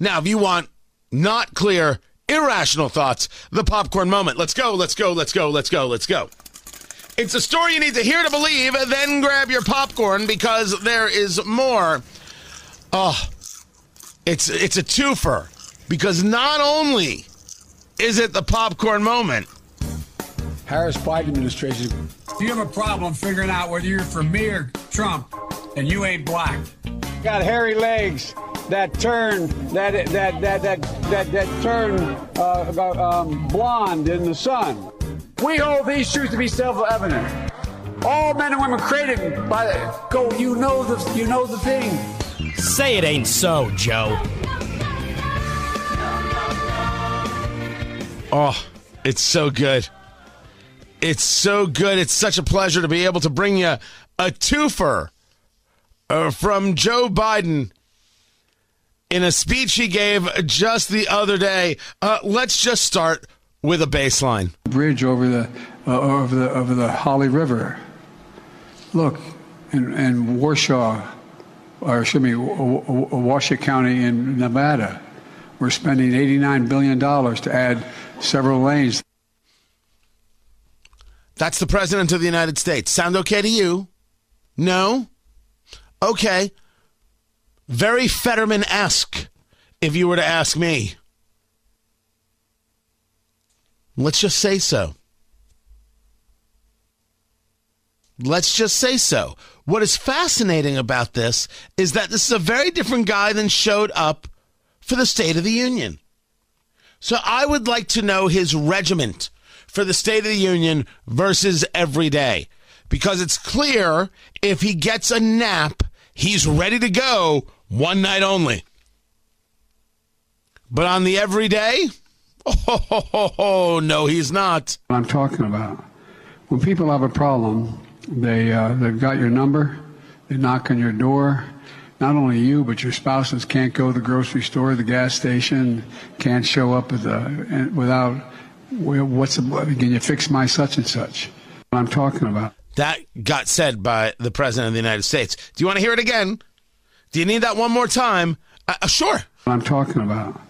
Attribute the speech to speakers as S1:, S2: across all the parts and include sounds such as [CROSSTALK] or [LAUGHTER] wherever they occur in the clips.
S1: Now, if you want not clear, irrational thoughts, the popcorn moment. Let's go, let's go, let's go, let's go, let's go. It's a story you need to hear to believe, then grab your popcorn because there is more. Oh, it's it's a twofer because not only is it the popcorn moment,
S2: Harris Biden administration.
S3: If you have a problem figuring out whether you're for me or Trump, and you ain't black.
S2: Got hairy legs that turn that that that that that, that turn uh, um, blonde in the sun. We hold these truths to be self-evident. All men and women created by go. You know the you know the thing.
S4: Say it ain't so, Joe.
S1: oh, it's so good. It's so good. It's such a pleasure to be able to bring you a twofer uh, from Joe Biden in a speech he gave just the other day. Uh, let's just start with a baseline.
S2: Bridge over the uh, over the over the Holly River. Look, in, in Warsaw, or excuse me, Washoe County in Nevada, we're spending $89 billion to add several lanes.
S1: That's the President of the United States. Sound okay to you? No? Okay. Very Fetterman esque, if you were to ask me. Let's just say so. Let's just say so. What is fascinating about this is that this is a very different guy than showed up for the State of the Union. So I would like to know his regiment for the State of the Union versus every day. Because it's clear if he gets a nap, he's ready to go one night only. But on the everyday, oh, [LAUGHS] oh, no, he's not.
S2: I'm talking about when people have a problem, they uh, they've got your number, they knock on your door. Not only you, but your spouses can't go to the grocery store, the gas station, can't show up with a, without what's the, can you fix my such and such? What I'm talking about.
S1: That got said by the president of the United States. Do you want to hear it again? Do you need that one more time? Uh, uh, sure.
S2: I'm talking about.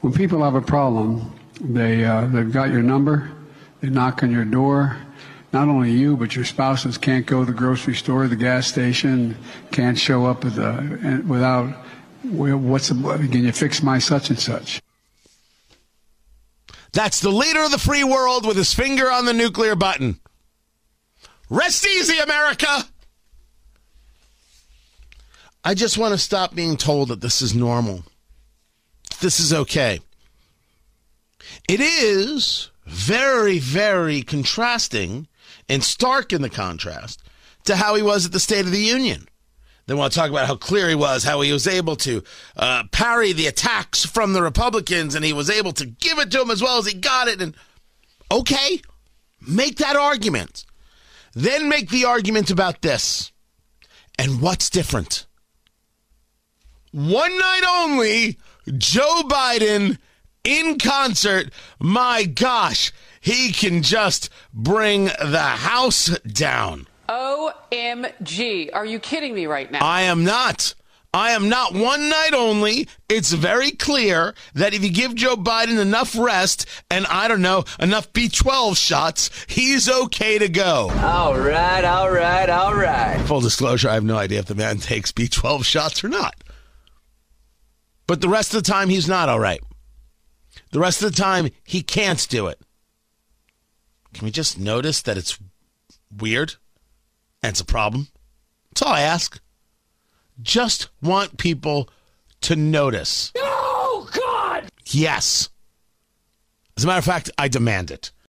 S2: When people have a problem, they uh, they've got your number, they knock on your door. Not only you, but your spouses can't go to the grocery store, the gas station, can't show up with a, without what's the, can you fix my such and such?
S1: That's the leader of the free world with his finger on the nuclear button. Rest easy, America. I just want to stop being told that this is normal. This is okay. It is very, very contrasting and stark in the contrast to how he was at the State of the Union. Want to talk about how clear he was, how he was able to uh, parry the attacks from the Republicans, and he was able to give it to them as well as he got it. And okay, make that argument. Then make the argument about this. And what's different? One night only, Joe Biden in concert. My gosh, he can just bring the house down.
S5: OMG. Are you kidding me right now?
S1: I am not. I am not one night only. It's very clear that if you give Joe Biden enough rest and I don't know, enough B12 shots, he's okay to go.
S6: All right, all right, all right.
S1: Full disclosure, I have no idea if the man takes B12 shots or not. But the rest of the time, he's not all right. The rest of the time, he can't do it. Can we just notice that it's weird and it's a problem? That's all I ask. Just want people to notice.
S3: Oh, God!
S1: Yes. As a matter of fact, I demand it.